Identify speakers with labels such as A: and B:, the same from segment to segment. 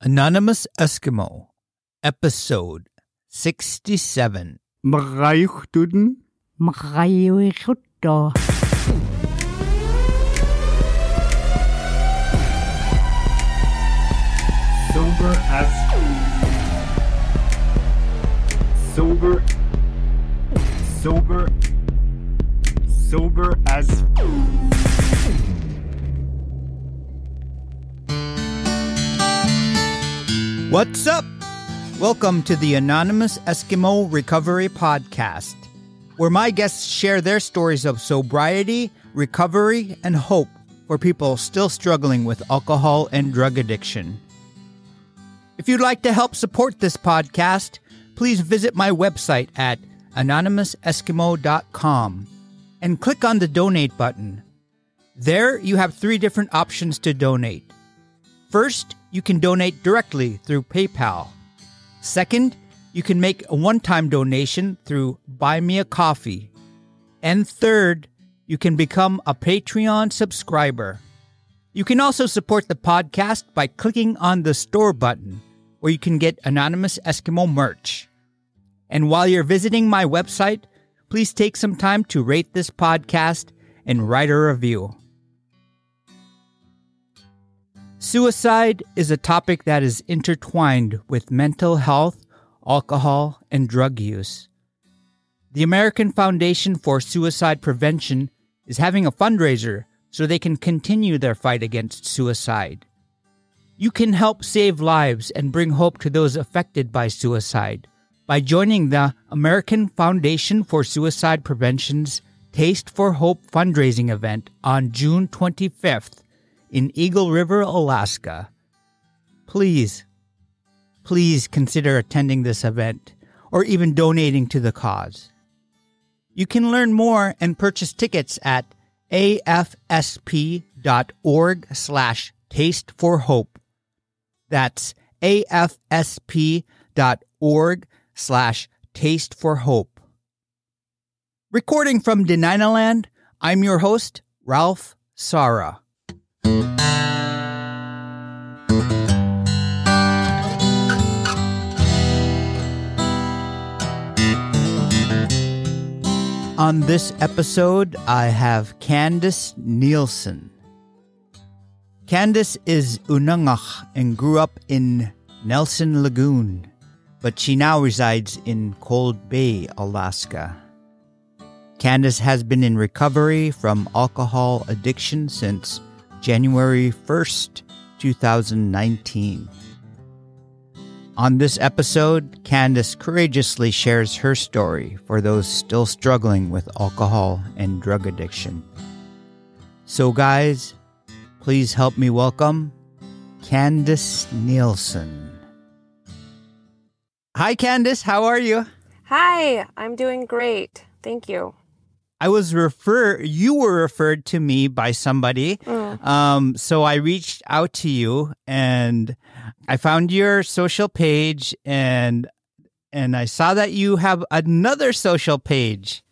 A: Anonymous Eskimo, Episode 67.
B: Mrayuchtuden?
C: Mrayuichutto.
B: Sober as. Sober. Sober. Sober as. Mm.
A: What's up? Welcome to the Anonymous Eskimo Recovery Podcast, where my guests share their stories of sobriety, recovery, and hope for people still struggling with alcohol and drug addiction. If you'd like to help support this podcast, please visit my website at anonymouseskimo.com and click on the donate button. There, you have three different options to donate. First, you can donate directly through PayPal. Second, you can make a one time donation through Buy Me a Coffee. And third, you can become a Patreon subscriber. You can also support the podcast by clicking on the store button, where you can get Anonymous Eskimo merch. And while you're visiting my website, please take some time to rate this podcast and write a review. Suicide is a topic that is intertwined with mental health, alcohol, and drug use. The American Foundation for Suicide Prevention is having a fundraiser so they can continue their fight against suicide. You can help save lives and bring hope to those affected by suicide by joining the American Foundation for Suicide Prevention's Taste for Hope fundraising event on June 25th in Eagle River, Alaska. Please, please consider attending this event or even donating to the cause. You can learn more and purchase tickets at afsp.org slash taste for hope. That's afsp.org slash taste for hope. Recording from Dena'ina land, I'm your host, Ralph Sara. On this episode, I have Candace Nielsen. Candace is Unangax and grew up in Nelson Lagoon, but she now resides in Cold Bay, Alaska. Candace has been in recovery from alcohol addiction since January 1st, 2019. On this episode, Candace courageously shares her story for those still struggling with alcohol and drug addiction. So, guys, please help me welcome Candace Nielsen. Hi, Candace. How are you?
D: Hi, I'm doing great. Thank you.
A: I was refer you were referred to me by somebody. Um, so I reached out to you and I found your social page and and I saw that you have another social page.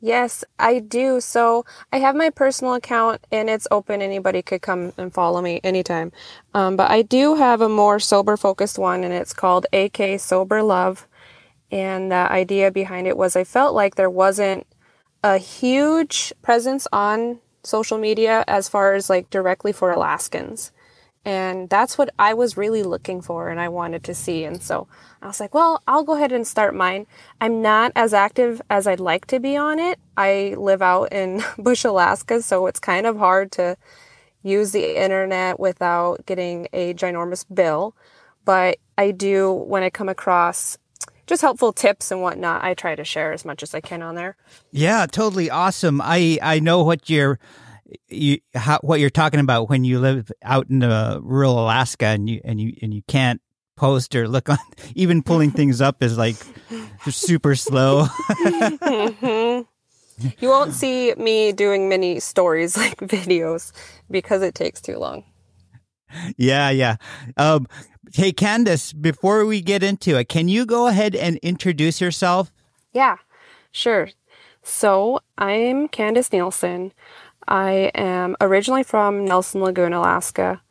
D: Yes, I do. So I have my personal account and it's open. Anybody could come and follow me anytime. Um, but I do have a more sober focused one and it's called AK Sober Love. And the idea behind it was I felt like there wasn't a huge presence on social media as far as like directly for Alaskans. And that's what I was really looking for and I wanted to see. And so I was like, well, I'll go ahead and start mine. I'm not as active as I'd like to be on it. I live out in Bush, Alaska, so it's kind of hard to use the internet without getting a ginormous bill. But I do, when I come across just helpful tips and whatnot, I try to share as much as I can on there.
A: Yeah, totally awesome. I I know what you're you how, what you're talking about when you live out in the rural Alaska and you and you and you can't post or look on even pulling things up is like super slow.
D: Mhm. You won't see me doing many stories like videos because it takes too long.
A: yeah, yeah. Um hey Candace, before we get into it, can you go ahead and introduce yourself?
D: Yeah, sure. So I'm Candace Nielsen. I am originally from Nelson Lagoon, Alaska.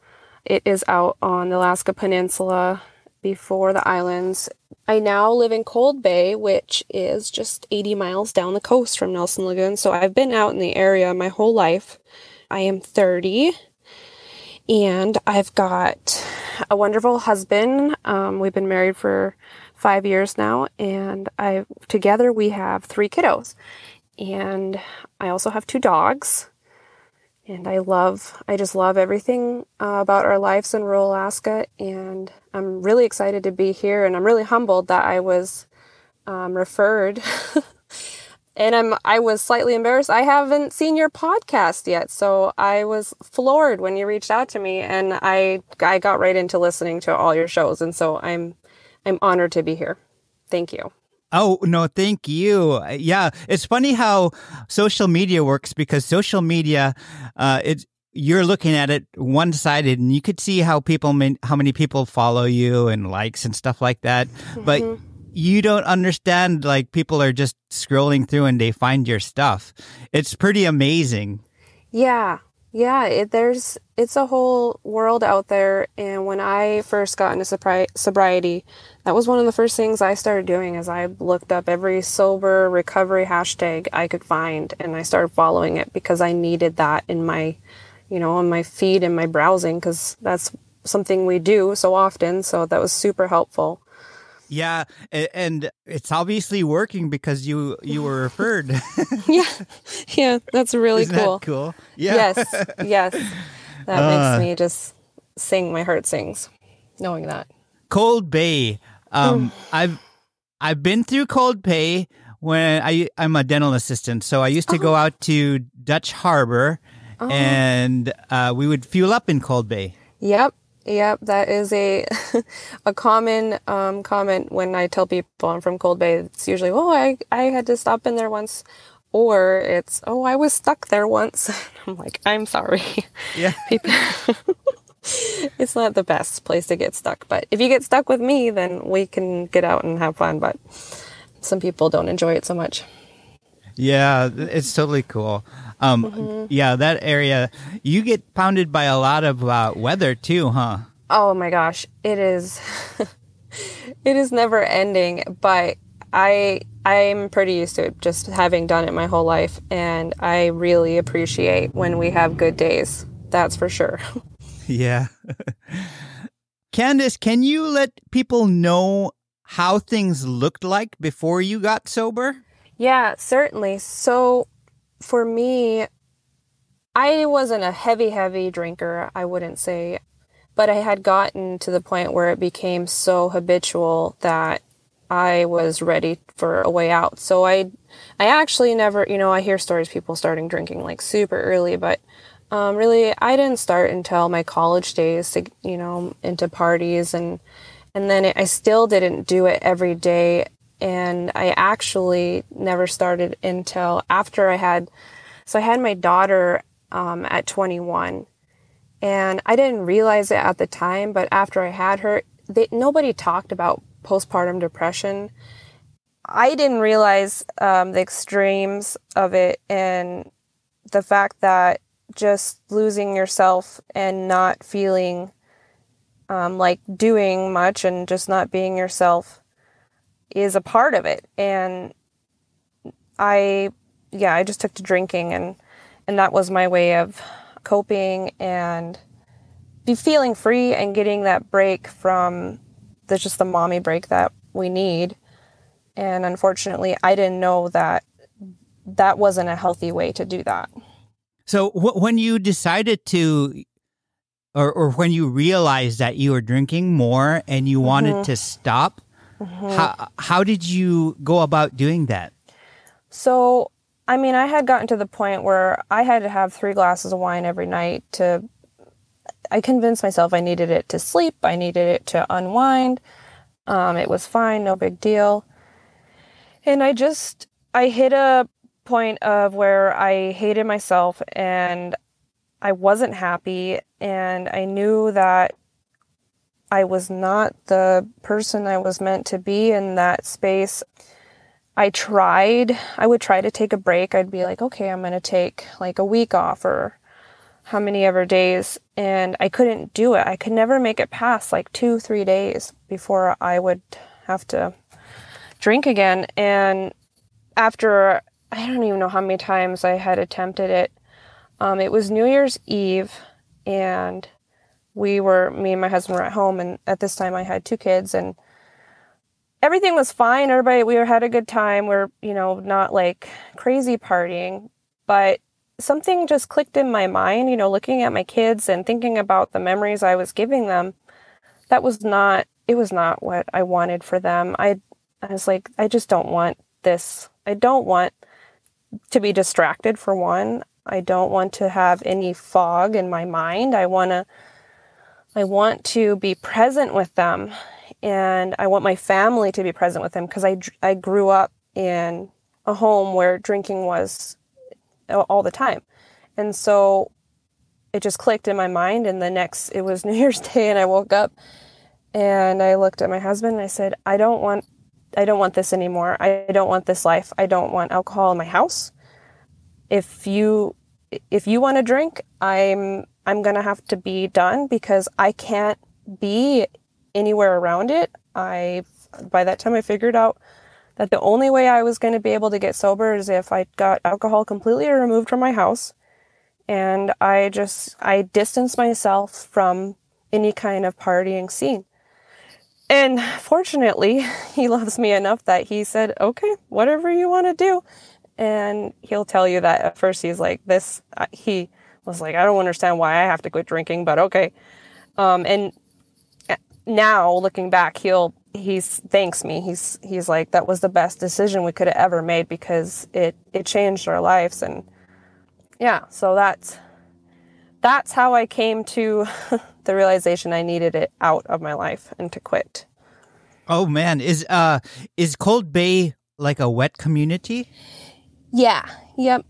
D: it is out on the Alaska Peninsula before the islands. I now live in Cold Bay, which is just 80 miles down the coast from Nelson Lagoon. So I've been out in the area my whole life. I am 30 and I've got a wonderful husband. Um, we've been married for five years now, and I together we have three kiddos. And I also have two dogs. And I love, I just love everything uh, about our lives in rural Alaska. And I'm really excited to be here. And I'm really humbled that I was um, referred. and I'm, I was slightly embarrassed. I haven't seen your podcast yet. So I was floored when you reached out to me and I, I got right into listening to all your shows. And so I'm, I'm honored to be here. Thank you.
A: Oh, no, thank you. Yeah, it's funny how social media works because social media, uh, it's, you're looking at it one sided and you could see how people, how many people follow you and likes and stuff like that. Mm-hmm. But you don't understand, like, people are just scrolling through and they find your stuff. It's pretty amazing.
D: Yeah. Yeah, it, there's it's a whole world out there. And when I first got into sobri- sobriety, that was one of the first things I started doing. Is I looked up every sober recovery hashtag I could find, and I started following it because I needed that in my, you know, on my feed and my browsing because that's something we do so often. So that was super helpful.
A: Yeah, and it's obviously working because you you were referred.
D: yeah, yeah, that's really
A: Isn't
D: cool.
A: That cool. Yeah.
D: Yes, yes, that uh, makes me just sing. My heart sings, knowing that.
A: Cold Bay. Um, I've I've been through Cold Bay when I I'm a dental assistant, so I used to oh. go out to Dutch Harbor, oh. and uh, we would fuel up in Cold Bay.
D: Yep, Yep, that is a a common um, comment when I tell people I'm from Cold Bay. It's usually, "Oh, I I had to stop in there once," or it's, "Oh, I was stuck there once." I'm like, "I'm sorry."
A: Yeah.
D: people. It's not the best place to get stuck, but if you get stuck with me, then we can get out and have fun. But some people don't enjoy it so much.
A: Yeah, it's totally cool. Um, mm-hmm. Yeah, that area, you get pounded by a lot of uh, weather too, huh?
D: Oh my gosh, it is. it is never ending, but I I'm pretty used to it, just having done it my whole life, and I really appreciate when we have good days. That's for sure.
A: yeah. Candace, can you let people know how things looked like before you got sober?
D: Yeah, certainly. So for me, I wasn't a heavy, heavy drinker, I wouldn't say, but I had gotten to the point where it became so habitual that I was ready for a way out. So I, I actually never, you know, I hear stories people starting drinking like super early, but um, really I didn't start until my college days, to, you know, into parties and, and then I still didn't do it every day and I actually never started until after I had. So I had my daughter um, at 21, and I didn't realize it at the time. But after I had her, they, nobody talked about postpartum depression. I didn't realize um, the extremes of it and the fact that just losing yourself and not feeling um, like doing much and just not being yourself is a part of it. And I, yeah, I just took to drinking and, and that was my way of coping and be feeling free and getting that break from the just the mommy break that we need. And unfortunately, I didn't know that that wasn't a healthy way to do that.
A: So when you decided to or, or when you realized that you were drinking more and you wanted mm-hmm. to stop, Mm-hmm. How how did you go about doing that?
D: So, I mean, I had gotten to the point where I had to have three glasses of wine every night to. I convinced myself I needed it to sleep. I needed it to unwind. Um, it was fine, no big deal. And I just I hit a point of where I hated myself and I wasn't happy and I knew that I was not the person I was meant to be in that space. I tried, I would try to take a break. I'd be like, okay, I'm going to take like a week off or how many ever days and I couldn't do it. I could never make it past like two, three days before I would have to drink again. And after I don't even know how many times I had attempted it, um, it was New Year's Eve and we were, me and my husband were at home. And at this time I had two kids and everything was fine. Everybody, we had a good time. We're, you know, not like crazy partying, but something just clicked in my mind, you know, looking at my kids and thinking about the memories I was giving them. That was not, it was not what I wanted for them. I, I was like, I just don't want this. I don't want to be distracted for one. I don't want to have any fog in my mind. I want to, I want to be present with them and I want my family to be present with them because I, I grew up in a home where drinking was all the time. And so it just clicked in my mind. And the next, it was New Year's Day, and I woke up and I looked at my husband and I said, I don't want, I don't want this anymore. I don't want this life. I don't want alcohol in my house. If you, if you want to drink, I'm, I'm going to have to be done because I can't be anywhere around it. I, by that time I figured out that the only way I was going to be able to get sober is if I got alcohol completely removed from my house. And I just, I distanced myself from any kind of partying scene. And fortunately, he loves me enough that he said, okay, whatever you want to do. And he'll tell you that at first he's like, this, he was like, I don't understand why I have to quit drinking, but okay. Um, and now looking back, he'll he's thanks me. He's he's like that was the best decision we could have ever made because it it changed our lives and yeah, so that's that's how I came to the realization I needed it out of my life and to quit.
A: Oh man, is uh is Cold Bay like a wet community?
D: Yeah. Yep.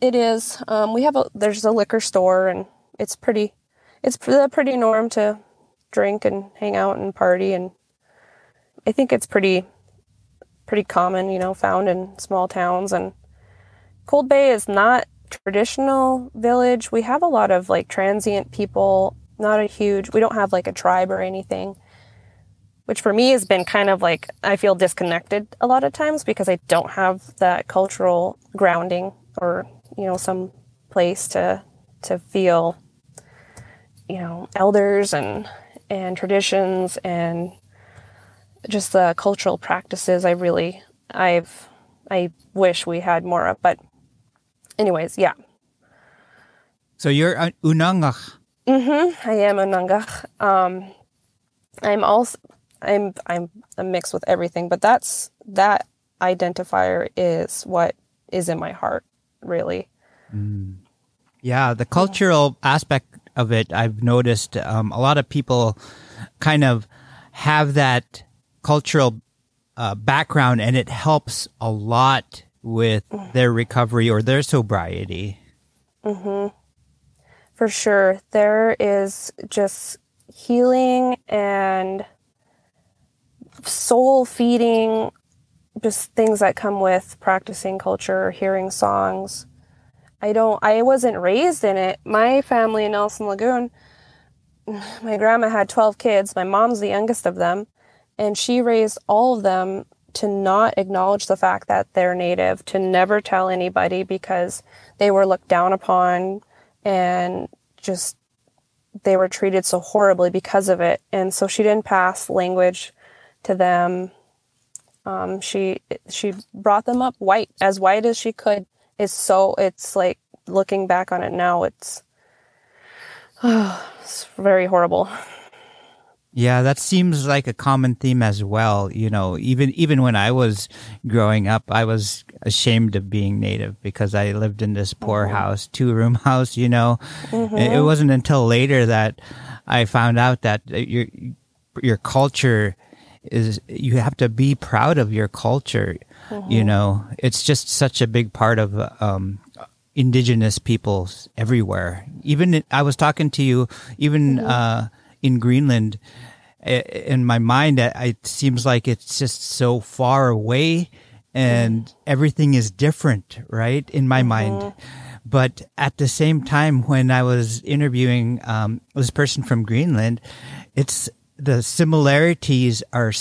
D: It is. Um, we have a there's a liquor store and it's pretty it's a pretty norm to drink and hang out and party and I think it's pretty pretty common, you know, found in small towns and Cold Bay is not traditional village. We have a lot of like transient people, not a huge we don't have like a tribe or anything. Which for me has been kind of like I feel disconnected a lot of times because I don't have that cultural grounding or, you know, some place to to feel you know, elders and and traditions and just the cultural practices I really I've I wish we had more of but anyways yeah
A: so you're uh, Unangax
D: mm-hmm I am Unangax um I'm also I'm I'm a mix with everything but that's that identifier is what is in my heart really
A: mm. yeah the cultural yeah. aspect of it I've noticed um, a lot of people kind of have that cultural uh, background and it helps a lot with their recovery or their sobriety.
D: Mm-hmm. For sure. There is just healing and soul feeding, just things that come with practicing culture, hearing songs. I don't, I wasn't raised in it. My family in Nelson Lagoon, my grandma had 12 kids. My mom's the youngest of them. And she raised all of them to not acknowledge the fact that they're native, to never tell anybody because they were looked down upon and just they were treated so horribly because of it. And so she didn't pass language to them. Um, she she brought them up white, as white as she could. Is so it's like looking back on it now, it's oh, it's very horrible.
A: Yeah, that seems like a common theme as well. You know, even even when I was growing up, I was ashamed of being native because I lived in this poor mm-hmm. house, two room house. You know, mm-hmm. it wasn't until later that I found out that your your culture is you have to be proud of your culture. Mm-hmm. You know, it's just such a big part of um, indigenous peoples everywhere. Even I was talking to you, even. Mm-hmm. Uh, in Greenland, in my mind, it seems like it's just so far away and everything is different, right? In my mm-hmm. mind. But at the same time, when I was interviewing um, this person from Greenland, it's the similarities are,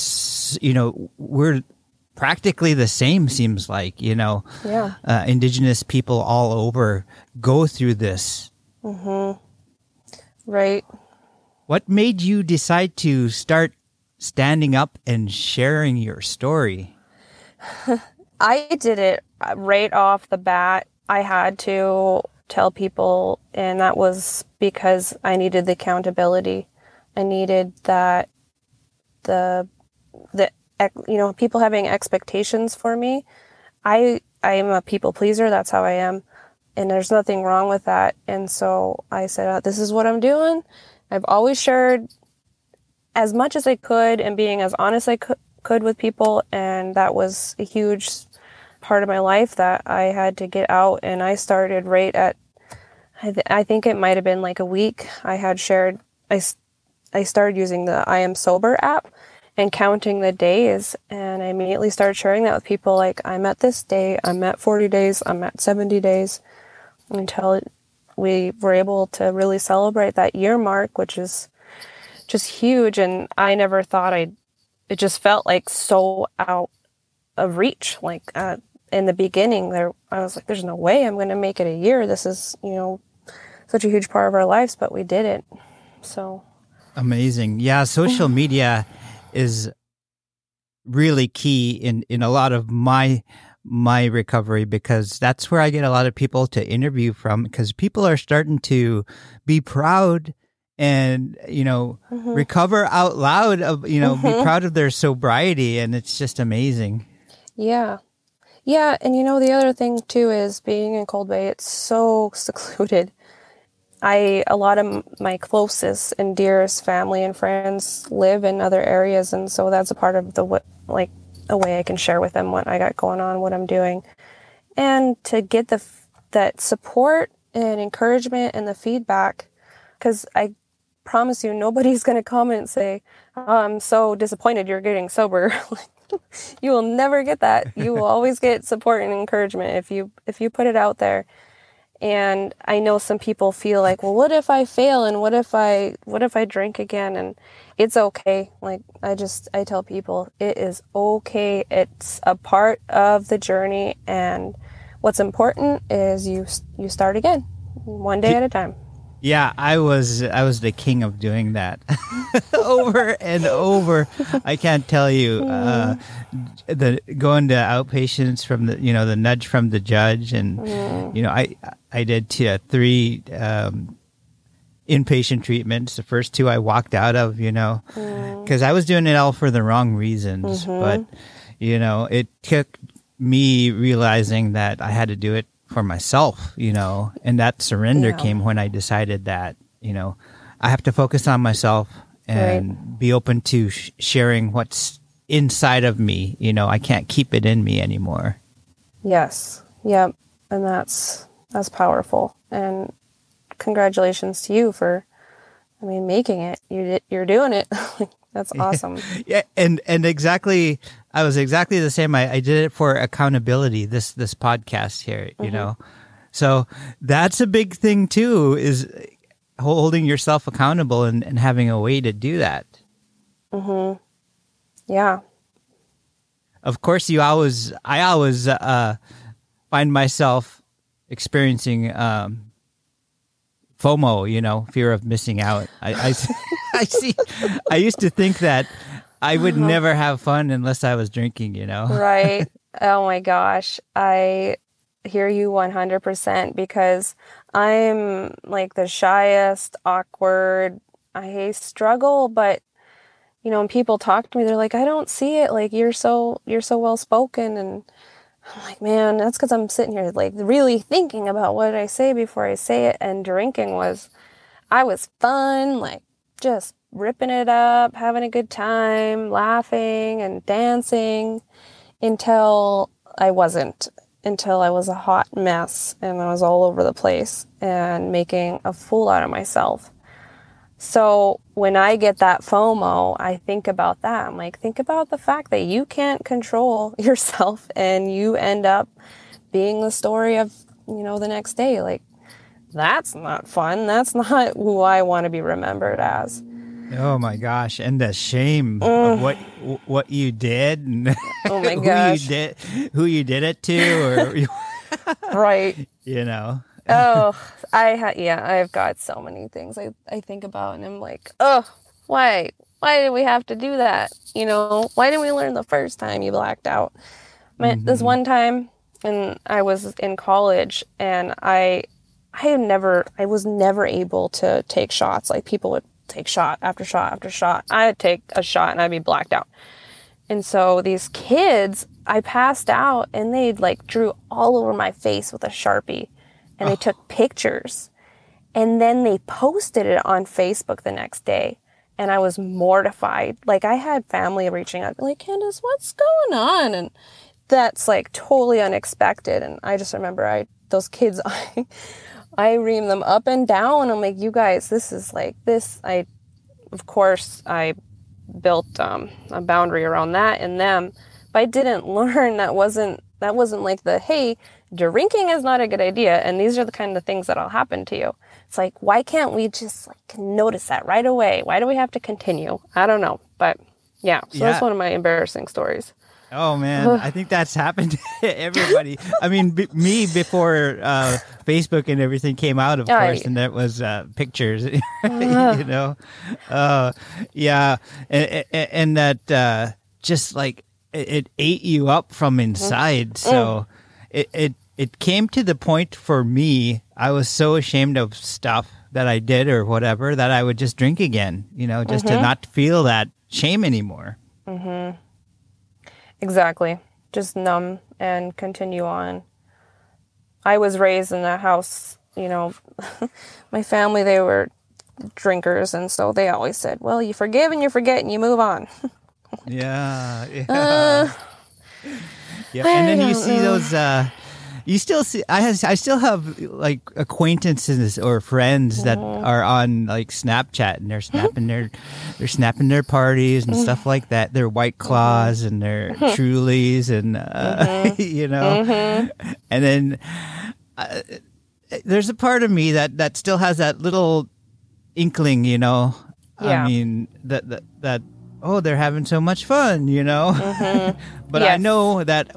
A: you know, we're practically the same. Seems like you know,
D: Yeah.
A: uh, indigenous people all over go through this.
D: Right.
A: What made you decide to start standing up and sharing your story?
D: I did it right off the bat. I had to tell people, and that was because I needed the accountability. I needed that the the you know people having expectations for me. I I am a people pleaser. That's how I am, and there's nothing wrong with that. And so I said, uh, "This is what I'm doing." I've always shared as much as I could and being as honest as I could, with people, and that was a huge part of my life that I had to get out. And I started right at, I, th- I think it might have been like a week. I had shared, I, I started using the I Am Sober app and counting the days. And I immediately started sharing that with people like, I'm at this day, I'm at 40 days, I'm at 70 days until we were able to really celebrate that year mark, which is just huge. And I never thought I'd, it just felt like so out of reach. Like uh, in the beginning, there, I was like, there's no way I'm going to make it a year. This is, you know, such a huge part of our lives, but we did it. So,
A: Amazing. Yeah, social media is really key in in a lot of my my recovery because that's where I get a lot of people to interview from because people are starting to be proud and you know mm-hmm. recover out loud of you know be mm-hmm. proud of their sobriety and it's just amazing.
D: yeah. Yeah. And you know, the other thing too is being in Cold Bay, it's so secluded. I, a lot of my closest and dearest family and friends live in other areas. And so that's a part of the, what, like, a way I can share with them what I got going on, what I'm doing. And to get the, that support and encouragement and the feedback, because I promise you, nobody's going to come and say, oh, I'm so disappointed you're getting sober. you will never get that. You will always get support and encouragement if you, if you put it out there and i know some people feel like well what if i fail and what if i what if i drink again and it's okay. Like i just i tell people it is okay. It's a part of the journey and what's important is you you start again one day at a time.
A: Yeah, I was I was the king of doing that over and over. I can't tell you uh, the going to outpatients from the you know the nudge from the judge and you know I I did t- uh, three um, inpatient treatments. The first two I walked out of you know mm. because I was doing it all for the wrong reasons, mm-hmm. but you know it took me realizing that I had to do it for myself, you know, and that surrender
D: Yeah.
A: came when I decided that, you know, I have to focus on myself and be open to sh- sharing what's inside of me. You know, I can't keep it in me anymore.
D: yes yep and that's that's powerful and congratulations to you for i mean making it you did, you're doing it that's awesome
A: Yeah, and and exactly, I was exactly the same. I, I did it for accountability. This this podcast here, you know, so that's a big thing too. Is holding yourself accountable and, and having a way to do that. Hmm.
D: yeah
A: Of course, you always, I always uh, find myself experiencing um, FOMO. You know, fear of missing out. I, I, I see. I used to think that I would uh-huh. never have fun unless I was drinking. You know.
D: right. Oh my gosh. I hear you 100% because I'm like the shyest, awkward. I struggle, but you know, when people talk to me, they're like, I don't see it. Like you're so, you're so well spoken. And I'm like, man, that's because I'm sitting here like really thinking about what I say before I say it. And drinking was, I was fun, like just ripping it up, having a good time, laughing and dancing until I wasn't, until I was a hot mess and I was all over the place and making a fool out of myself. So when I get that FOMO, I think about that. I'm like, think about the fact that you can't control yourself and you end up being the story of you know, the next day. Like, that's not fun. That's not who I want to be remembered as.
A: Oh my gosh, and the shame of what what you did and
D: Oh my gosh!
A: who you did who you did it to or
D: Right.
A: you know.
D: Oh, I ha- yeah, I've got so many things I, I think about and I'm like, oh, why? Why did we have to do that? You know, why didn't we learn the first time you blacked out? My, This mm-hmm. one time, and I was in college, and I, I had never, I was never able to take shots. Like people would take shot after shot after shot. I'd take a shot and I'd be blacked out. And so these kids, I passed out and they like drew all over my face with a Sharpie and they took pictures. And then they posted it on Facebook the next day. And I was mortified. Like I had family reaching out, like, Candace, what's going on? And that's like totally unexpected. And I just remember I those kids I I ream them up and down. I'm like, you guys, this is like this I of course I built um, a boundary around that and them but i didn't learn that wasn't that wasn't like the hey drinking is not a good idea and these are the kind of things that'll happen to you. It's like why can't we just like notice that right away? Why do we have to continue? I don't know but yeah so
A: Yeah.
D: that's one of my embarrassing stories.
A: Oh man, I think that's happened to everybody. I mean, b- me before uh, Facebook and everything came out, of course, and that was uh, pictures. you know, uh, yeah, and, and, that uh, just like it, it ate you up from inside. So it, it it came to the point for me. I was so ashamed of stuff that I did or whatever that I would just drink again. You know, just to not feel that shame anymore. mm-hmm.
D: Exactly. Just numb and continue on. I was raised in a house, you know, my family, they were drinkers. And so they always said, well, you forgive and you forget and you move on.
A: Yeah. yeah. Yeah. And then you see
D: know.
A: those uh you still see I has I still have like acquaintances or friends that
D: Mm-hmm.
A: are on like Snapchat and they're snapping their they're snapping their parties and stuff
D: Mm-hmm.
A: like that. Their white claws and their Trulys and uh,
D: Mm-hmm.
A: you know. And then uh, there's a part of me that that still has that little inkling, you know.
D: Yeah.
A: I mean that that that oh they're having so much fun, you know. Mm-hmm. but I know that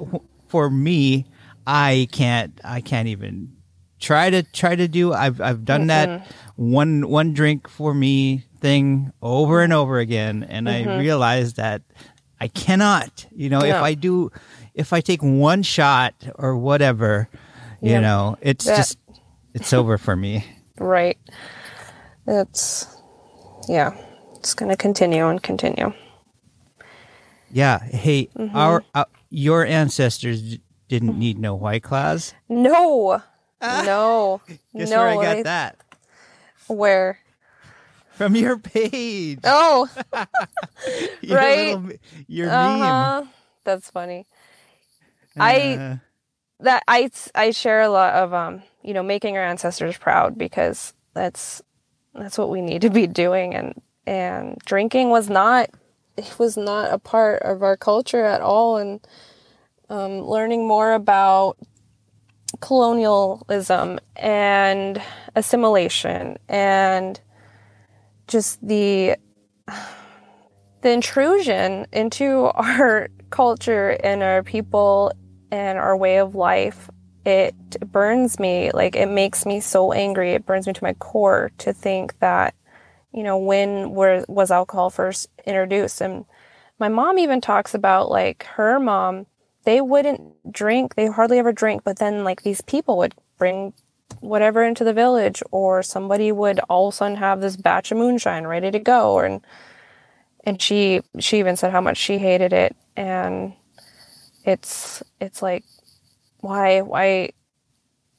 A: for me, I can't I can't even try to try to do. I've I've done that mm-hmm. one one drink for me thing over and over again, and I mm-hmm. realized that I cannot. You know, if I do, if I take one shot or whatever, you
D: Yeah.
A: know, it's
D: That-
A: just it's over for me.
D: right. It's, yeah, it's going to continue and continue.
A: Yeah. Hey,
D: Mm-hmm.
A: our uh, your ancestors didn't need no white claws.
D: No, no,
A: Guess
D: no.
A: where I got
D: they-
A: that
D: Where?
A: from your page.
D: Oh,
A: your
D: right.
A: little- your
D: uh-huh. That's funny. I.
A: Uh,
D: that I I share a lot of um you know making our ancestors proud because that's that's what we need to be doing and and drinking was not it was not a part of our culture at all. And um, learning more about colonialism and assimilation and just the the intrusion into our culture and our people and our way of life it burns me. Like it makes me so angry. It burns me to my core to think that you know when were, was alcohol first introduced and my mom even talks about like her mom they wouldn't drink they hardly ever drink but then like these people would bring whatever into the village or somebody would all of a sudden have this batch of moonshine ready to go and and she she even said how much she hated it and it's it's like why why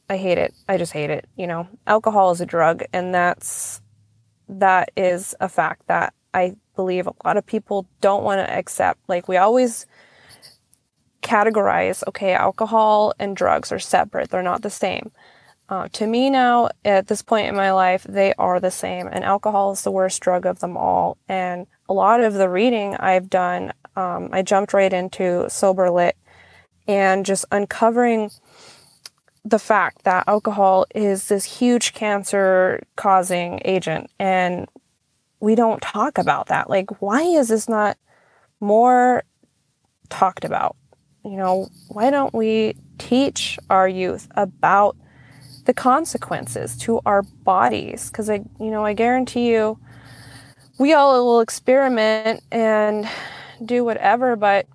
D: I hate it. I just hate it, you know. Alcohol is a drug and that's that is a fact that I believe a lot of people don't want to accept. Like we always categorize, okay, alcohol and drugs are separate. They're not the same. Uh, to me now, at this point in my life, they are the same, and alcohol is the worst drug of them all. And a lot of the reading I've done, um, I jumped right into sober lit and just uncovering the fact that alcohol is this huge cancer causing agent and we don't talk about that. Like, why is this not more talked about? You know, why don't we teach our youth about the consequences to our bodies? Because I, you know, I guarantee you, we all will experiment and do whatever, but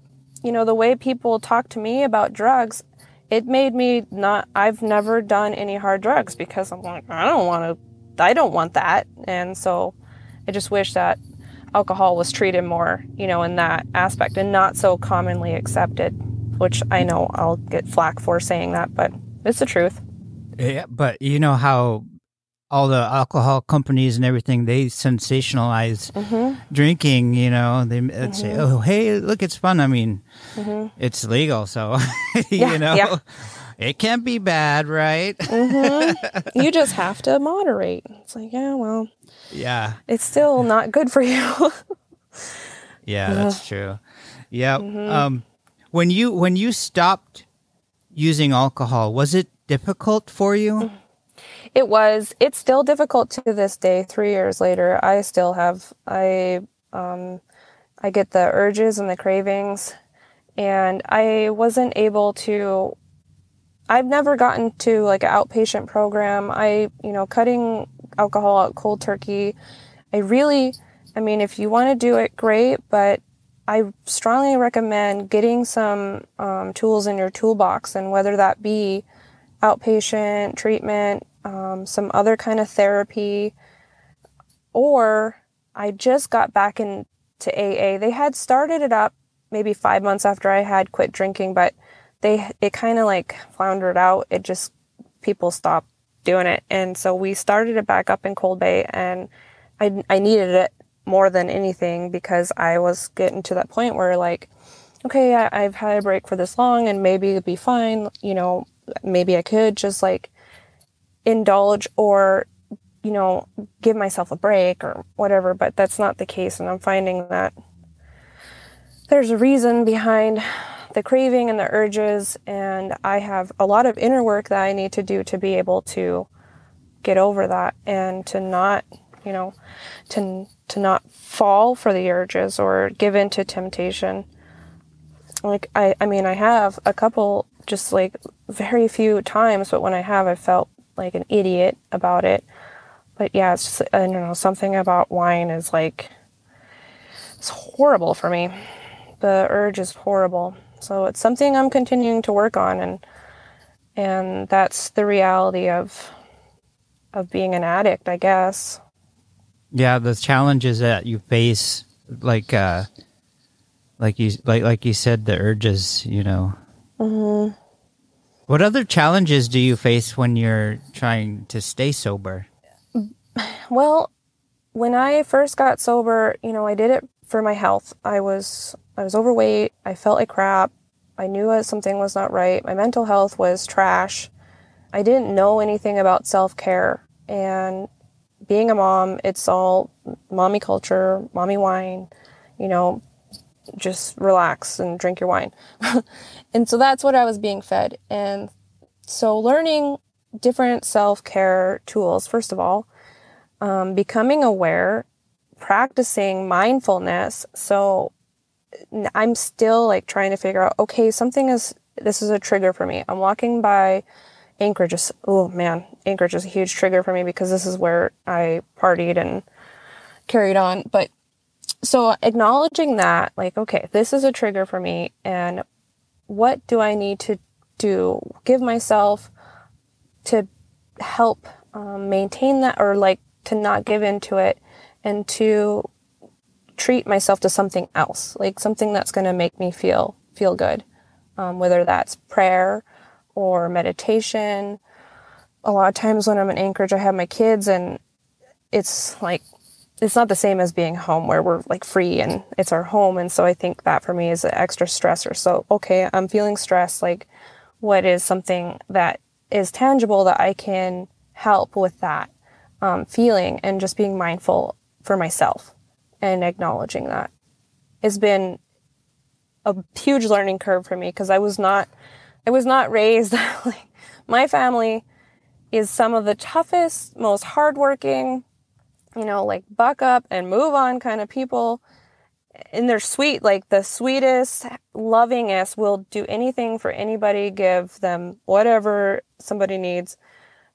D: you know, the way people talk to me about drugs, it made me not, I've never done any hard drugs because I'm like, I don't want to, I don't want that. And so I just wish that alcohol was treated more, you know, in that aspect and not so commonly accepted, which I know I'll get flack for saying that, but it's the truth.
A: Yeah, but you know how all the alcohol companies and everything they sensationalize
D: Mm-hmm.
A: drinking. You know, they would say, "Oh, hey, look, it's fun." I mean,
D: Mm-hmm.
A: it's legal, so
D: Yeah,
A: you know,
D: yeah.
A: it can't be bad, right?
D: Mm-hmm. you just have to moderate. It's like, yeah, well,
A: yeah,
D: it's still not good for you.
A: yeah, that's true. Yeah.
D: Mm-hmm.
A: Um, when you when you stopped using alcohol, was it difficult for you?
D: It was. It's still difficult to this day. Three years later, I still have. I um, I get the urges and the cravings, and I wasn't able to. I've never gotten to like an outpatient program. I, you know, cutting alcohol out cold turkey. I really, I mean, if you want to do it, great, but I strongly recommend getting some um, tools in your toolbox, and whether that be outpatient treatment, um, some other kind of therapy, or I just got back into AA. They had started it up maybe five months after I had quit drinking, but they it kind of like floundered out. It just people stopped doing it, and so we started it back up in Cold Bay, and I I needed it more than anything because I was getting to that point where like, okay, I, I've had a break for this long, and maybe it'd be fine. You know, maybe I could just like indulge or you know give myself a break or whatever but that's not the case and i'm finding that there's a reason behind the craving and the urges and i have a lot of inner work that i need to do to be able to get over that and to not you know to to not fall for the urges or give in to temptation. Like i i mean i have a couple just like very few times but when i have i felt like an idiot about it but yeah it's just i don't know something about wine is like it's horrible for me the urge is horrible so it's something i'm continuing to work on and and that's the reality of of being an addict i guess
A: Yeah, the challenges that you face, like uh, like you like like you said, the urges. You know.
D: Mm-hmm.
A: What other challenges do you face when you're trying to stay sober?
D: Well, when I first got sober, you know, I did it for my health. I was I was overweight. I felt like crap. I knew something was not right. My mental health was trash. I didn't know anything about self-care and being a mom, it's all mommy culture, mommy wine, you know, just relax and drink your wine. and so that's what I was being fed. And so learning different self-care tools, first of all, um, becoming aware, practicing mindfulness. So I'm still like trying to figure out, okay, something is, this is a trigger for me. I'm walking by Anchorage. Oh man, Anchorage is a huge trigger for me because this is where I partied and carried on. But so acknowledging that, like, okay, this is a trigger for me and what do I need to do? Give myself to help um, maintain that or like to not give into it and to treat myself to something else like something that's going to make me feel feel good um, whether that's prayer or meditation a lot of times when i'm in anchorage i have my kids and it's like it's not the same as being home where we're like free and it's our home. And so i think that for me is an extra stressor. So okay i'm feeling stressed. Like what is something that is tangible that i can help with that um, feeling and just being mindful for myself and acknowledging that. Has been a huge learning curve for me because i was not i was not raised like my family is some of the toughest, most hardworking, you know, like buck up and move on kind of people. And they're sweet, like the sweetest, lovingest will do anything for anybody, give them whatever somebody needs.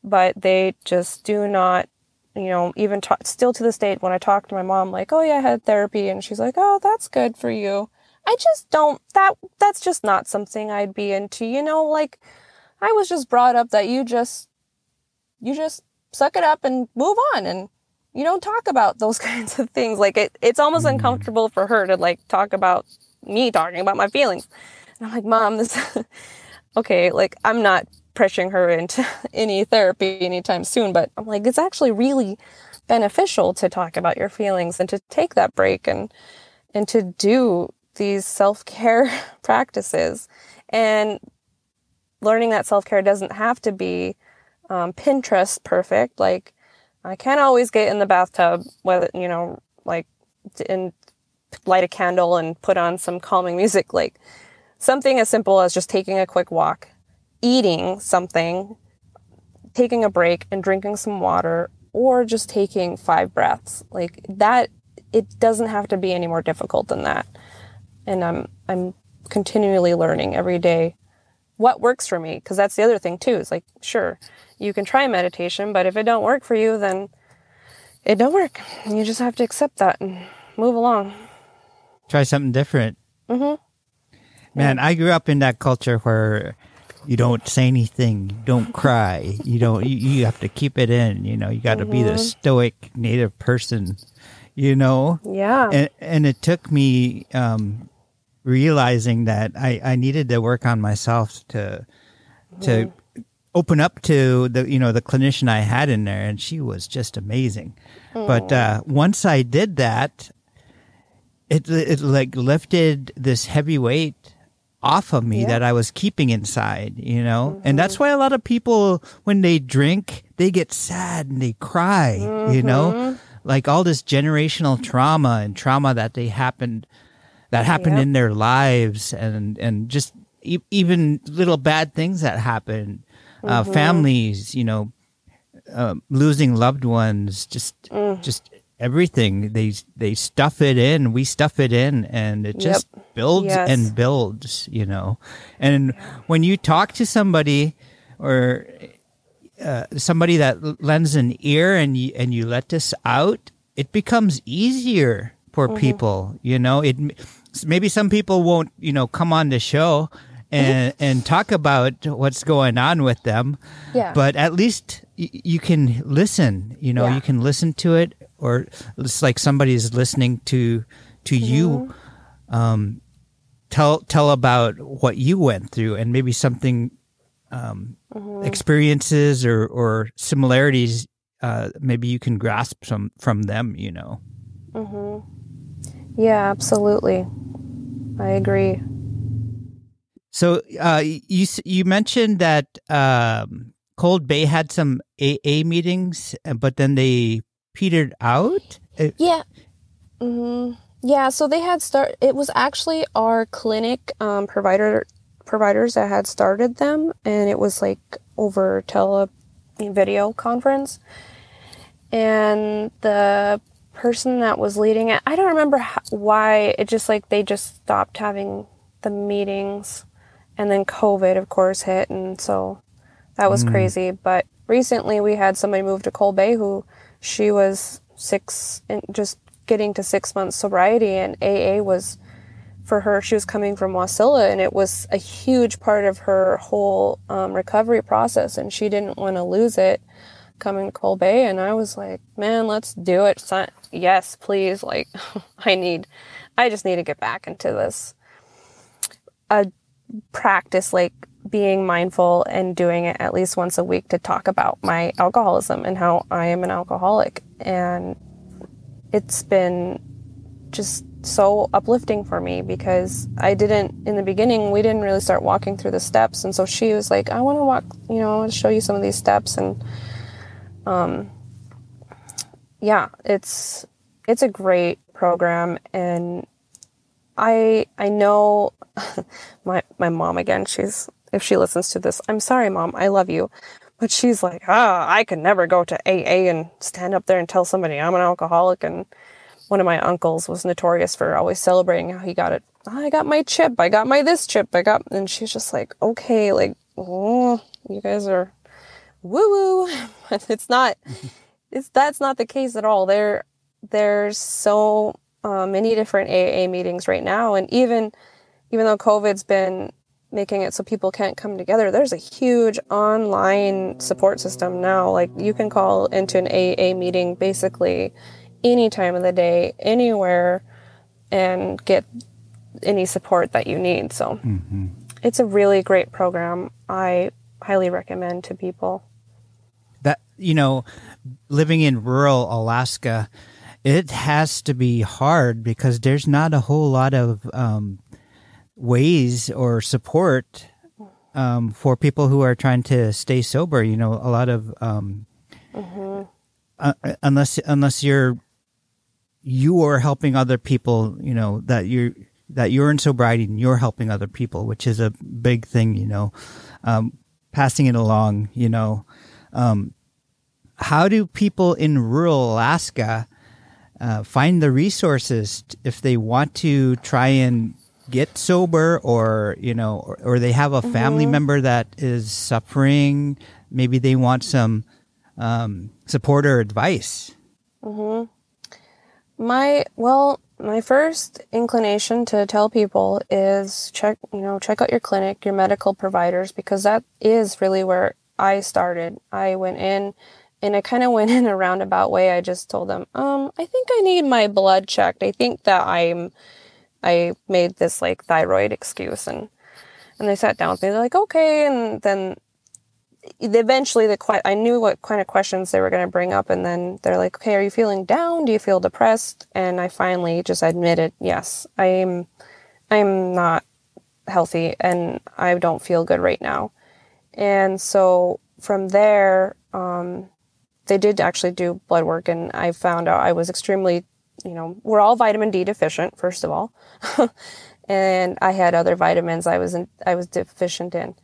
D: But they just do not, you know, even talk, still to this date, when I talk to my mom, like, oh yeah, I had therapy. And she's like, oh, that's good for you. I just don't, that, that's just not something I'd be into, you know, like I was just brought up that you just, you just suck it up and move on and you don't talk about those kinds of things. Like it, it's almost
A: Mm.
D: uncomfortable for her to like talk about me talking about my feelings. And I'm like, mom, this, okay, like I'm not pressuring her into any therapy anytime soon, but I'm like, it's actually really beneficial to talk about your feelings and to take that break and, and to do these self-care practices and learning that self-care doesn't have to be um, Pinterest perfect. Like I can't always get in the bathtub, whether you know, like and light a candle and put on some calming music. Like something as simple as just taking a quick walk, eating something, taking a break, and drinking some water, or just taking five breaths. Like that, it doesn't have to be any more difficult than that. And I'm I'm continually learning every day what works for me because that's the other thing too is like sure you can try meditation but if it don't work for you then it don't work you just have to accept that and move along
A: Try something different.
D: mm-hmm.
A: Man, I grew up in that culture where you don't say anything, you don't cry, you don't. You, you have to keep it in. You know, you got to be the stoic native person. You know,
D: yeah
A: and and it took me um, realizing that I I needed to work on myself to to open up to the you know the clinician I had in there, and she was just amazing. But uh, once I did that, it it like lifted this heavy weight off of me
D: Yeah.
A: that I was keeping inside, you know? And that's why a lot of people when they drink, they get sad and they cry, you know? Like all this generational trauma and trauma that they happened that happened
D: Yep.
A: in their lives and and just e- even little bad things that happen uh, families, you know, um, losing loved ones, just just everything. They they stuff it in. We stuff it in, and it just builds
D: Yes.
A: and builds. You know, and when you talk to somebody or uh, somebody that lends an ear and you and you let this out, it becomes easier for people. You know, it maybe some people won't you know come on the show. And, and talk about what's going on with them,
D: Yeah.
A: but at least y- you can listen you know
D: Yeah.
A: you can listen to it or it's like somebody's listening to to you
D: Mm-hmm.
A: um tell tell about what you went through and maybe something um
D: Mm-hmm.
A: experiences or or similarities uh maybe you can grasp some from them you know
D: yeah absolutely i agree
A: so uh you you mentioned that um cold bay had some aa meetings uh, but then they petered out Uh,
D: Yeah. hmm Yeah, so they had start it was actually our clinic um provider providers that had started them and it was like over tele video conference. And the person that was leading it, I don't remember ho- why it just like they just stopped having the meetings and then COVID of course hit and so that was crazy. But recently we had somebody move to Cold Bay who she was six and just getting to six months sobriety and AA was for her she was coming from Wasilla and it was a huge part of her whole um, recovery process and she didn't want to lose it coming to Cold Bay and I was like man let's do it. Yes please like I need I just need to get back into this a practice like being mindful and doing it at least once a week to talk about my alcoholism and how I am an alcoholic. And it's been just so uplifting for me because I didn't, in the beginning, we didn't really start walking through the steps. And so she was like, I want to walk, you know, show you some of these steps. And, um, yeah, it's, it's a great program. And I, I know my, my mom again, she's if she listens to this. I'm sorry, mom. I love you. But she's like, ah, I could never go to AA and stand up there and tell somebody I'm an alcoholic. And one of my uncles was notorious for always celebrating how he got it. I got my chip. I got my this chip. I got, and she's just like, okay, like, oh, you guys are woo woo. it's not, it's, that's not the case at all. There, there's so uh, many different AA meetings right now. And even, even though COVID's been making it so people can't come together, there's a huge online support system now. Like you can call into an AA meeting basically any time of the day, anywhere, and get any support that you need. So
A: Mm-hmm.
D: it's a really great program. I highly recommend to people.
A: that you know living in rural alaska it has to be hard because there's not a whole lot of um, ways or support um, for people who are trying to stay sober you know a lot of um, uh, unless unless you're you are helping other people you know that you're that you're in sobriety and you're helping other people which is a big thing you know um, passing it along you know um, how do people in rural Alaska uh, find the resources if they want to try and get sober, or you know, or, or they have a family member that is suffering? Maybe they want some um, support or advice.
D: My well, my first inclination to tell people is check, you know, check out your clinic, your medical providers because that is really where I started. I went in and I kind of went in a roundabout way. I just told them, "Um, I think I need my blood checked. I think that I'm I made this like thyroid excuse and and they sat down with me. They're like, "Okay." And then eventually the I knew what kind of questions they were going to bring up and then they're like, "Okay, are you feeling down? Do you feel depressed?" And I finally just admitted, "Yes, I'm I'm not healthy and I don't feel good right now." And so from there, um, they did actually do blood work and I found out I was extremely, you know, we're all vitamin D deficient first of all. and I had other vitamins I was in, I was deficient in.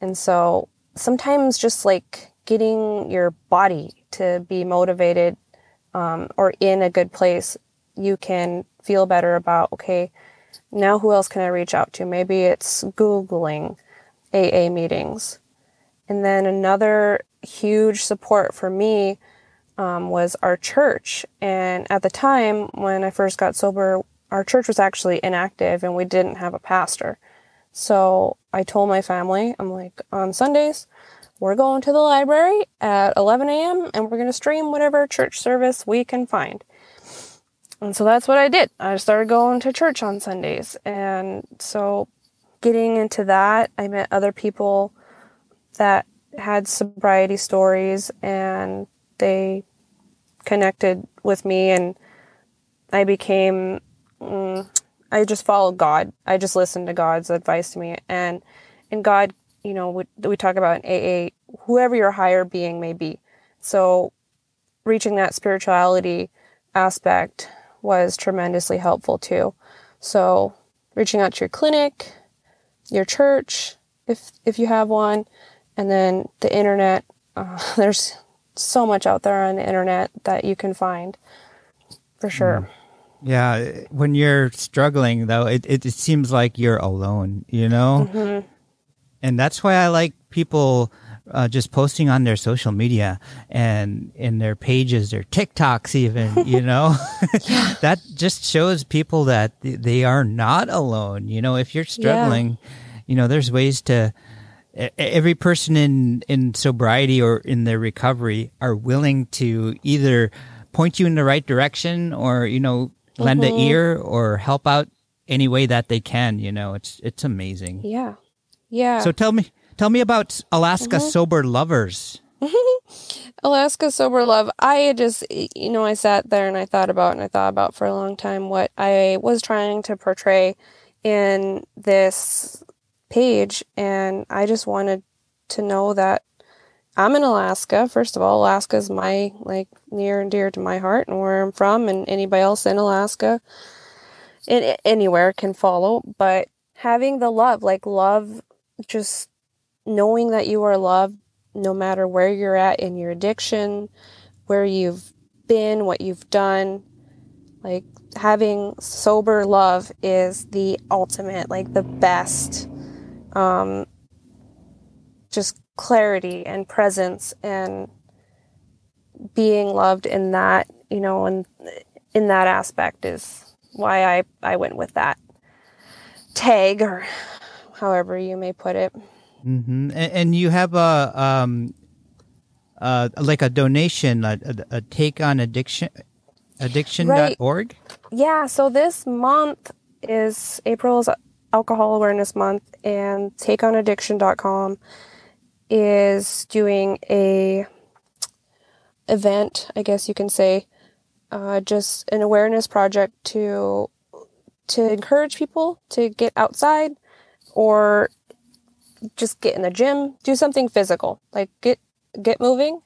D: And so sometimes just like getting your body to be motivated um, or in a good place, you can feel better about, okay, now who else can I reach out to? Maybe it's Googling AA meetings. And then another huge support for me um, was our church. And at the time when I first got sober, our church was actually inactive and we didn't have a pastor. So I told my family, I'm like, on Sundays, we're going to the library at 11 a.m. and we're going to stream whatever church service we can find. And so that's what I did. I started going to church on Sundays. And so getting into that, I met other people that had sobriety stories and they connected with me and I became mm, I just followed God. I just listened to God's advice to me and and God, you know, we, we talk about AA whoever your higher being may be. So reaching that spirituality aspect was tremendously helpful too. So reaching out to your clinic, your church, if if you have one, and then the internet. Uh, there's so much out there on the internet that you can find, for sure.
A: Yeah, when you're struggling though, it, it, it seems like you're alone, you know? And that's why I like people uh, just posting on their social media and in their pages, their TikToks, even, you know? that just shows people that th- they are not alone. You know, if you're struggling, you know, there's ways to. Every person in, in sobriety or in their recovery are willing to either point you in the right direction or, you know, lend
D: Mm-hmm.
A: a ear or help out any way that they can. You know, it's it's amazing.
D: Yeah, yeah.
A: So tell me, tell me about Alaska
D: Mm-hmm.
A: sober lovers.
D: Alaska Sober Love, I just, you know, I sat there and I thought about and I thought about for a long time what I was trying to portray in this page. And I just wanted to know that I'm in Alaska. First of all, Alaska is my, like, near and dear to my heart and where I'm from, and anybody else in Alaska, in, anywhere can follow. But having the love, like, love just knowing that you are loved no matter where you're at in your addiction, where you've been, what you've done. Like having sober love is the ultimate, like the best. Um, just clarity and presence and being loved in that, you know, and in that aspect is why I, I went with that tag or however you may put it.
A: Mm-hmm. And, and you have a um, uh, like a donation, a, a, a take on addiction, addiction.org.
D: Right. Yeah. So this month is April's Alcohol Awareness Month, and takeonaddiction.com is doing a event, I guess you can say, uh, just an awareness project to to encourage people to get outside or just get in the gym, do something physical, like get get moving,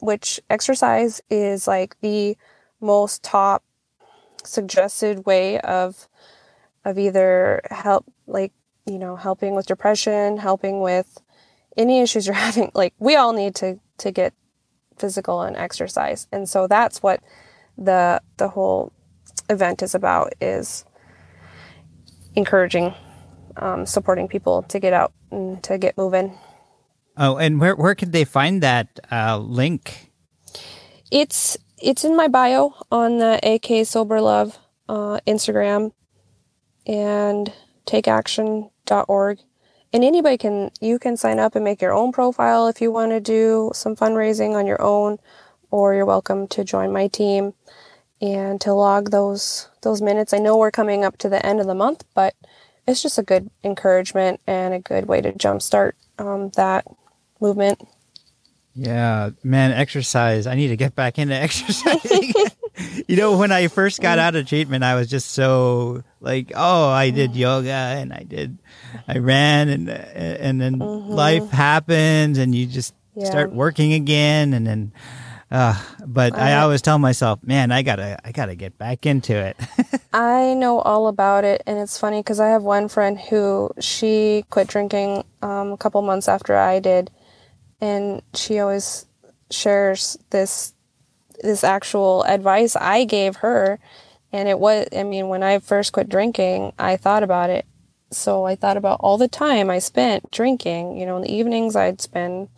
D: which exercise is like the most top suggested way of of either help like you know helping with depression helping with any issues you're having like we all need to to get physical and exercise. And so that's what the the whole event is about is encouraging um, supporting people to get out and to get moving.
A: Oh and where where could they find that uh, link?
D: It's it's in my bio on the ak sober love uh, instagram and takeaction.org and anybody can you can sign up and make your own profile if you want to do some fundraising on your own or you're welcome to join my team and to log those those minutes. I know we're coming up to the end of the month but it's just a good encouragement and a good way to jumpstart um, that movement.
A: Yeah man exercise. I need to get back into exercising you know, when I first got out of treatment, I was just so like, oh, I did yoga and I did, I ran and and then mm-hmm. life happens and you just yeah. start working again and then. Uh, but I, I always tell myself, man, I gotta, I gotta get back into it.
D: I know all about it, and it's funny because I have one friend who she quit drinking um, a couple months after I did, and she always shares this this actual advice I gave her. And it was, I mean, when I first quit drinking, I thought about it. So I thought about all the time I spent drinking. You know, in the evenings, I'd spend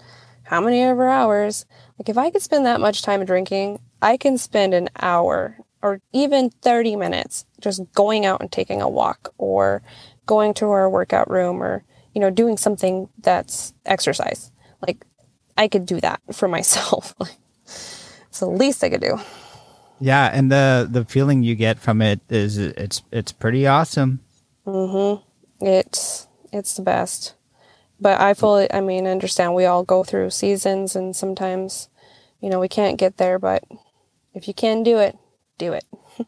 D: how many ever hours. Like, if I could spend that much time drinking, I can spend an hour or even 30 minutes just going out and taking a walk or going to our workout room or, you know, doing something that's exercise. Like, I could do that for myself. It's the least I could do.
A: Yeah, and the the feeling you get from it is it's it's pretty awesome.
D: Mm-hmm. It's it's the best. But I fully I mean, understand we all go through seasons and sometimes you know, we can't get there, but if you can do it, do it.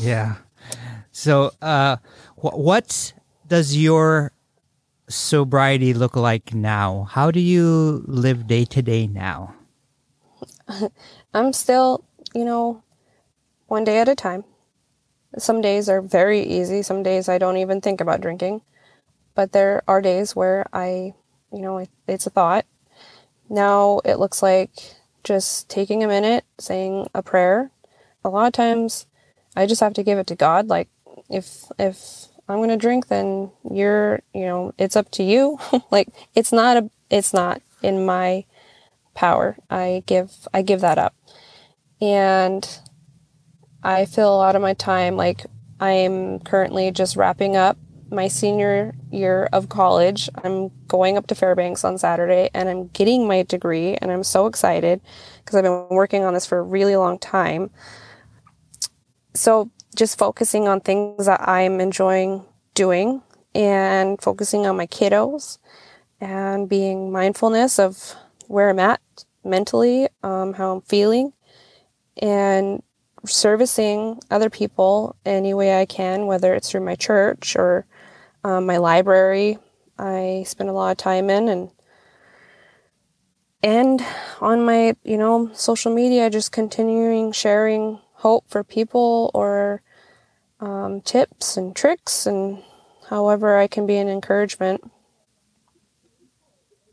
A: yeah. So, uh wh- what does your sobriety look like now? How do you live day to day now?
D: I'm still, you know, one day at a time. Some days are very easy. Some days I don't even think about drinking. But there are days where I, you know, it's a thought. Now it looks like just taking a minute, saying a prayer. A lot of times I just have to give it to God. Like if if I'm gonna drink, then you're, you know, it's up to you. like it's not a, it's not in my power. I give I give that up. And I feel a lot of my time like I'm currently just wrapping up my senior year of college. I'm going up to Fairbanks on Saturday and I'm getting my degree and I'm so excited because I've been working on this for a really long time. So just focusing on things that I'm enjoying doing and focusing on my kiddos and being mindfulness of where I'm at mentally, um, how I'm feeling, and servicing other people any way I can, whether it's through my church or um, my library. I spend a lot of time in and and on my you know social media, just continuing sharing hope for people or um, tips and tricks and however I can be an encouragement.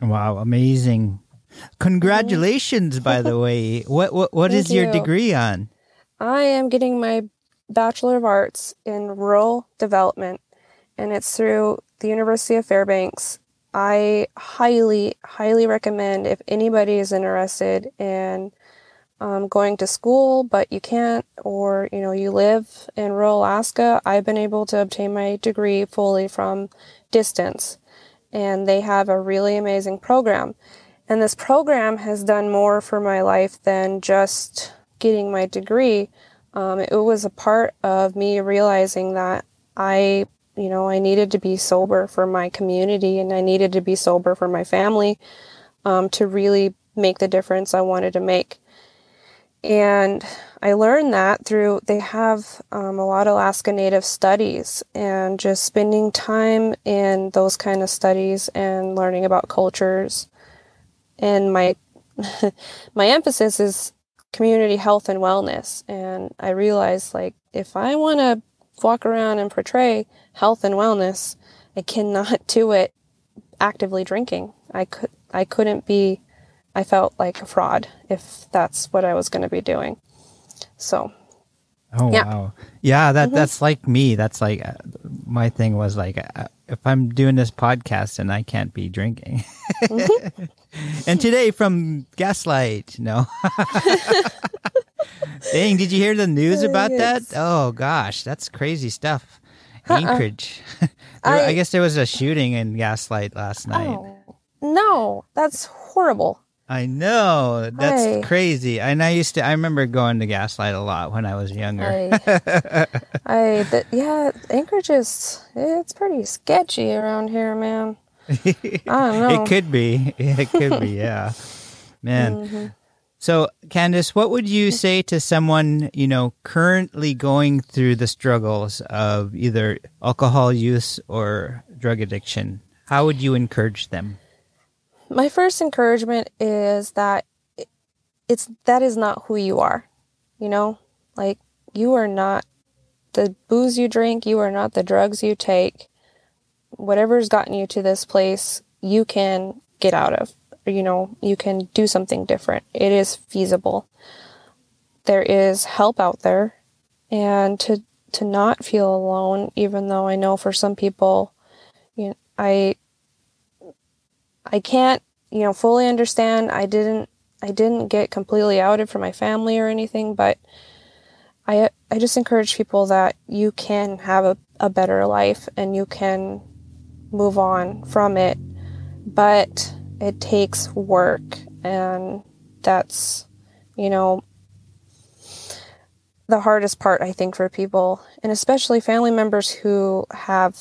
A: Wow, amazing. Congratulations, by the way. What what what is your
D: you.
A: degree on?
D: I am getting my Bachelor of Arts in Rural Development, and it's through the University of Fairbanks. I highly, highly recommend if anybody is interested in um, going to school, but you can't, or you know, you live in rural Alaska. I've been able to obtain my degree fully from distance, and they have a really amazing program. And this program has done more for my life than just getting my degree. Um, it was a part of me realizing that I, you know, I needed to be sober for my community and I needed to be sober for my family um, to really make the difference I wanted to make. And I learned that through, they have um, a lot of Alaska Native studies and just spending time in those kind of studies and learning about cultures. And my, my emphasis is community health and wellness. And I realized like if I want to walk around and portray health and wellness, I cannot do it actively drinking. I could I couldn't be I felt like a fraud if that's what I was going to be doing. So,
A: Oh
D: Yeah.
A: wow. Yeah, that
D: Mhm.
A: that's like me. That's like uh, my thing was like uh, if I'm doing this podcast and I can't be drinking.
D: Mm-hmm.
A: and today from Gaslight, no. Dang, did you hear the news oh, about that? Oh gosh, that's crazy stuff.
D: Uh-uh.
A: Anchorage. There- I,
D: I-
A: guess there was a shooting in Gaslight last oh, night.
D: oh, no, that's horrible.
A: I know. That's
D: Hey.
A: crazy. And I used to I remember going to Gaslight a lot when I was younger.
D: I, I th- yeah, Anchorage is it's pretty sketchy around here, man. I don't know.
A: It could be. It could be, yeah. Man.
D: Mm-hmm.
A: So, Candace, what would you say to someone, you know, currently going through the struggles of either alcohol use or drug addiction? How would you encourage them?
D: My first encouragement is that it's that is not who you are. You know, like you are not the booze you drink, you are not the drugs you take. Whatever's gotten you to this place, you can get out of. You know, you can do something different. It is feasible. There is help out there and to to not feel alone even though I know for some people you know, I I can't, you know, fully understand. I didn't I didn't get completely outed from my family or anything, but I I just encourage people that you can have a, a better life and you can move on from it. But it takes work and that's you know the hardest part I think for people and especially family members who have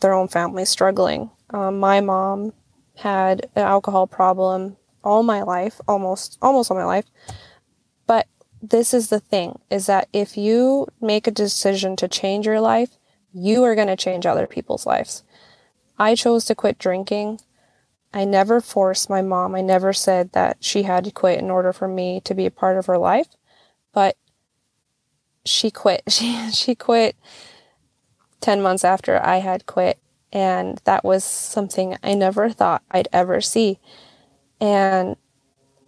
D: their own family struggling. Um, my mom had an alcohol problem all my life, almost almost all my life. But this is the thing is that if you make a decision to change your life, you are going to change other people's lives. I chose to quit drinking. I never forced my mom. I never said that she had to quit in order for me to be a part of her life, but she quit. She she quit 10 months after I had quit and that was something I never thought I'd ever see. And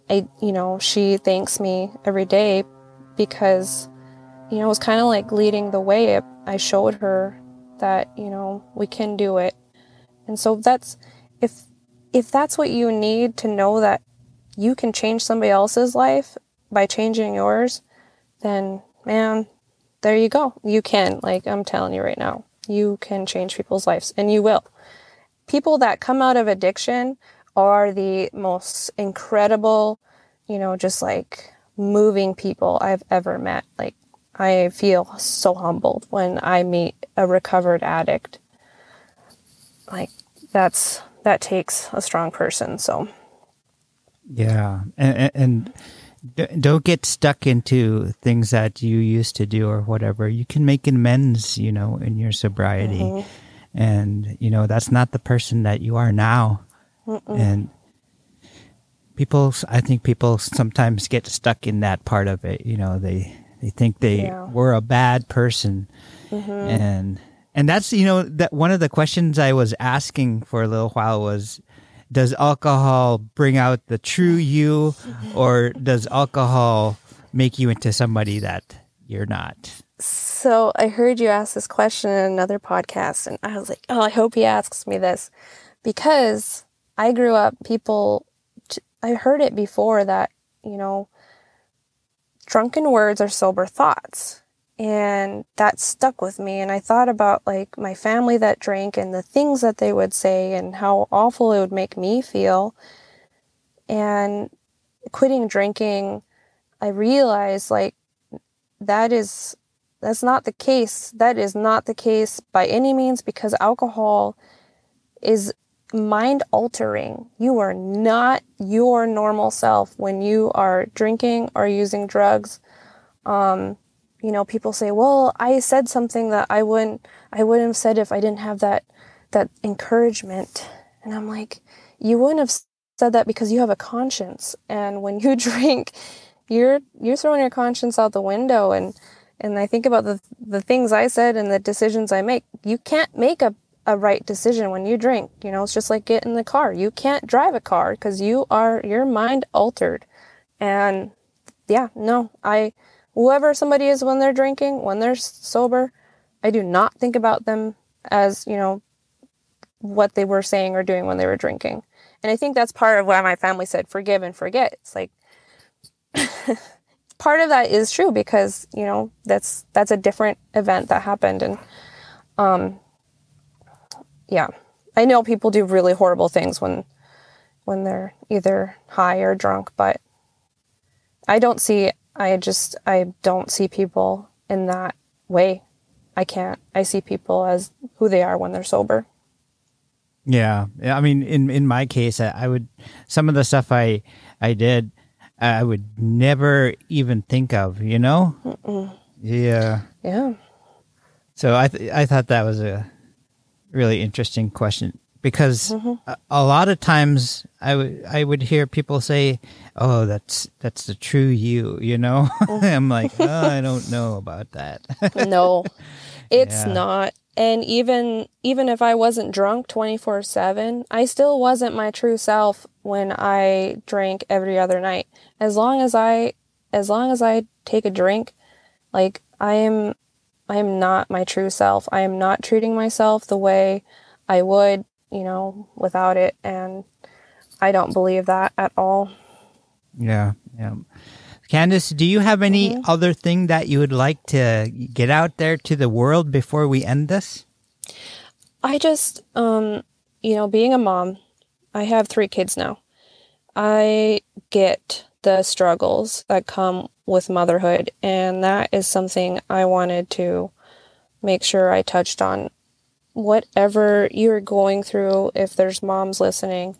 D: I, you know, she thanks me every day because, you know, it was kind of like leading the way. I showed her that, you know, we can do it. And so that's, if, if that's what you need to know that you can change somebody else's life by changing yours, then man, there you go. You can, like I'm telling you right now, you can change people's lives and you will. People that come out of addiction are the most incredible, you know, just like moving people I've ever met. Like I feel so humbled when I meet a recovered addict. Like that's that takes a strong person. So
A: Yeah, and, and, don't get stuck into things that you used to do or whatever. You can make amends, you know, in your sobriety, mm-hmm. and you know that's not the person that you are now. And people, I think people sometimes get stuck in that part of it. You know, they they think they
D: Yeah.
A: were a bad person, mm-hmm. and and that's you know that one of the questions I was asking for a little while was does alcohol bring out the true you, or does alcohol make you into somebody that you're not?
D: So I heard you ask this question in another podcast, and I was like, oh, I hope he asks me this because I grew up, people, I heard it before that, you know, drunken words are sober thoughts. And that stuck with me. And I thought about like my family that drank and the things that they would say and how awful it would make me feel. And quitting drinking, I realized like that is that's not the case. That is not the case by any means because alcohol is mind altering. You are not your normal self when you are drinking or using drugs. Um, you know, people say, "Well, I said something that I wouldn't I wouldn't have said if I didn't have that that encouragement." And I'm like, "You wouldn't have said that because you have a conscience. And when you drink, you're you're throwing your conscience out the window and and I think about the the things I said and the decisions I make. You can't make a a right decision when you drink. You know, it's just like get in the car. You can't drive a car because you are your mind altered. And yeah, no, I whoever somebody is when they're drinking, when they're sober, I do not think about them as, you know, what they were saying or doing when they were drinking. And I think that's part of why my family said forgive and forget. It's like part of that is true because, you know, that's that's a different event that happened and um yeah. I know people do really horrible things when when they're either high or drunk, but I don't see I just I don't see people in that way. I can't. I see people as who they are when they're sober.
A: Yeah, I mean, in in my case, I, I would some of the stuff I I did, I would never even think of. You know. Mm-mm. Yeah.
D: Yeah.
A: So I th- I thought that was a really interesting question because mm-hmm. a, a, lot of times I would I would hear people say, "Oh, that's that's the true you," you know. Mm-hmm. I'm like, oh, I don't know about that.
D: no, it's yeah. not. And even even if I wasn't drunk 24/7, I still wasn't my true self when I drank every other night. As long as I as long as I take a drink, like I am I am not my true self. I am not treating myself the way I would, you know, without it. And I don't believe that at all.
A: Yeah. Yeah. Candace, do you have any mm-hmm. other thing that you would like to get out there to the world before we end this?
D: I just, um, you know, being a mom, I have three kids now. I get the struggles that come with motherhood. And that is something I wanted to make sure I touched on. Whatever you're going through, if there's moms listening,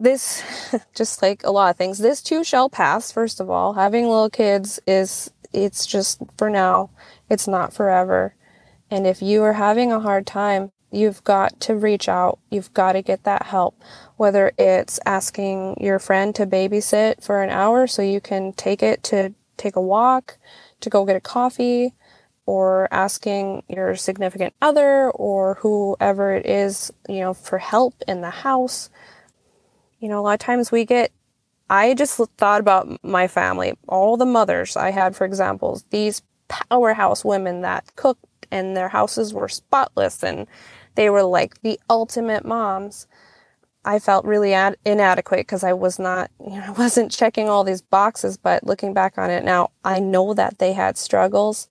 D: this, just like a lot of things, this too shall pass, first of all. Having little kids is, it's just for now, it's not forever. And if you are having a hard time, you've got to reach out. You've got to get that help whether it's asking your friend to babysit for an hour so you can take it to take a walk, to go get a coffee, or asking your significant other or whoever it is, you know, for help in the house. You know, a lot of times we get, I just thought about my family, all the mothers I had, for example, these powerhouse women that cooked and their houses were spotless and they were like the ultimate moms. I felt really ad- inadequate because I was not, you know, I wasn't checking all these boxes. But looking back on it now, I know that they had struggles,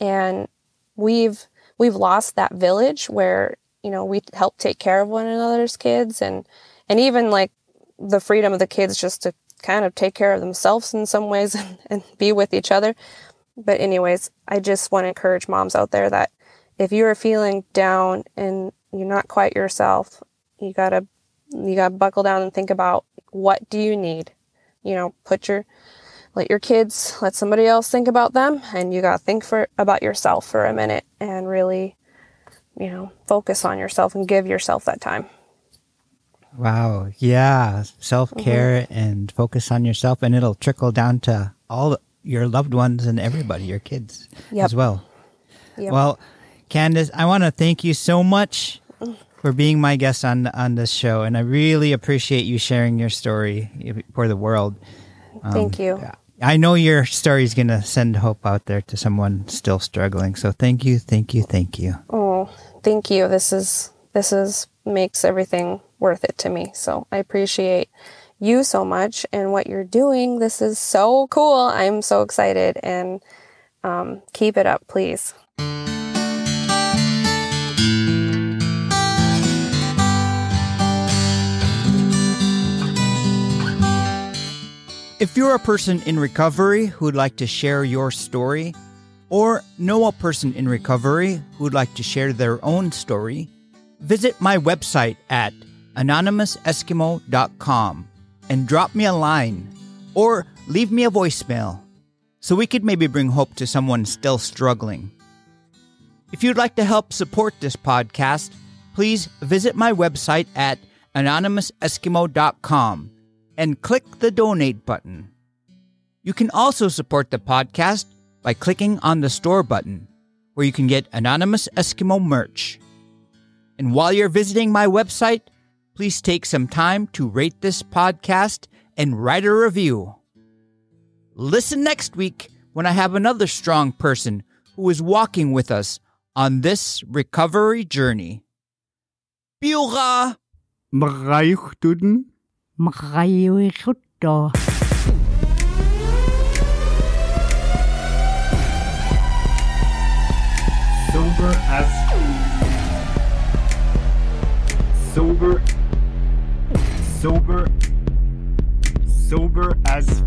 D: and we've we've lost that village where you know we help take care of one another's kids, and and even like the freedom of the kids just to kind of take care of themselves in some ways and, and be with each other. But anyways, I just want to encourage moms out there that if you are feeling down and you're not quite yourself, you gotta you got to buckle down and think about what do you need you know put your let your kids let somebody else think about them and you got to think for about yourself for a minute and really you know focus on yourself and give yourself that time
A: wow yeah self-care mm-hmm. and focus on yourself and it'll trickle down to all your loved ones and everybody your kids yep. as well yep. well candace i want to thank you so much for being my guest on on this show, and I really appreciate you sharing your story for the world.
D: Thank you.
A: I know your story is going to send hope out there to someone still struggling. So thank you, thank you, thank you.
D: Oh, thank you. This is this is makes everything worth it to me. So I appreciate you so much and what you're doing. This is so cool. I'm so excited and um, keep it up, please.
A: If you're a person in recovery who'd like to share your story, or know a person in recovery who'd like to share their own story, visit my website at anonymouseskimo.com and drop me a line or leave me a voicemail so we could maybe bring hope to someone still struggling. If you'd like to help support this podcast, please visit my website at anonymouseskimo.com and click the donate button. You can also support the podcast by clicking on the store button, where you can get Anonymous Eskimo merch. And while you're visiting my website, please take some time to rate this podcast and write a review. Listen next week when I have another strong person who is walking with us on this recovery journey. Biura!
B: Mrayuchtuden.
C: Mrayuichutto.
B: Sober as. Sober. Sober. Sober as.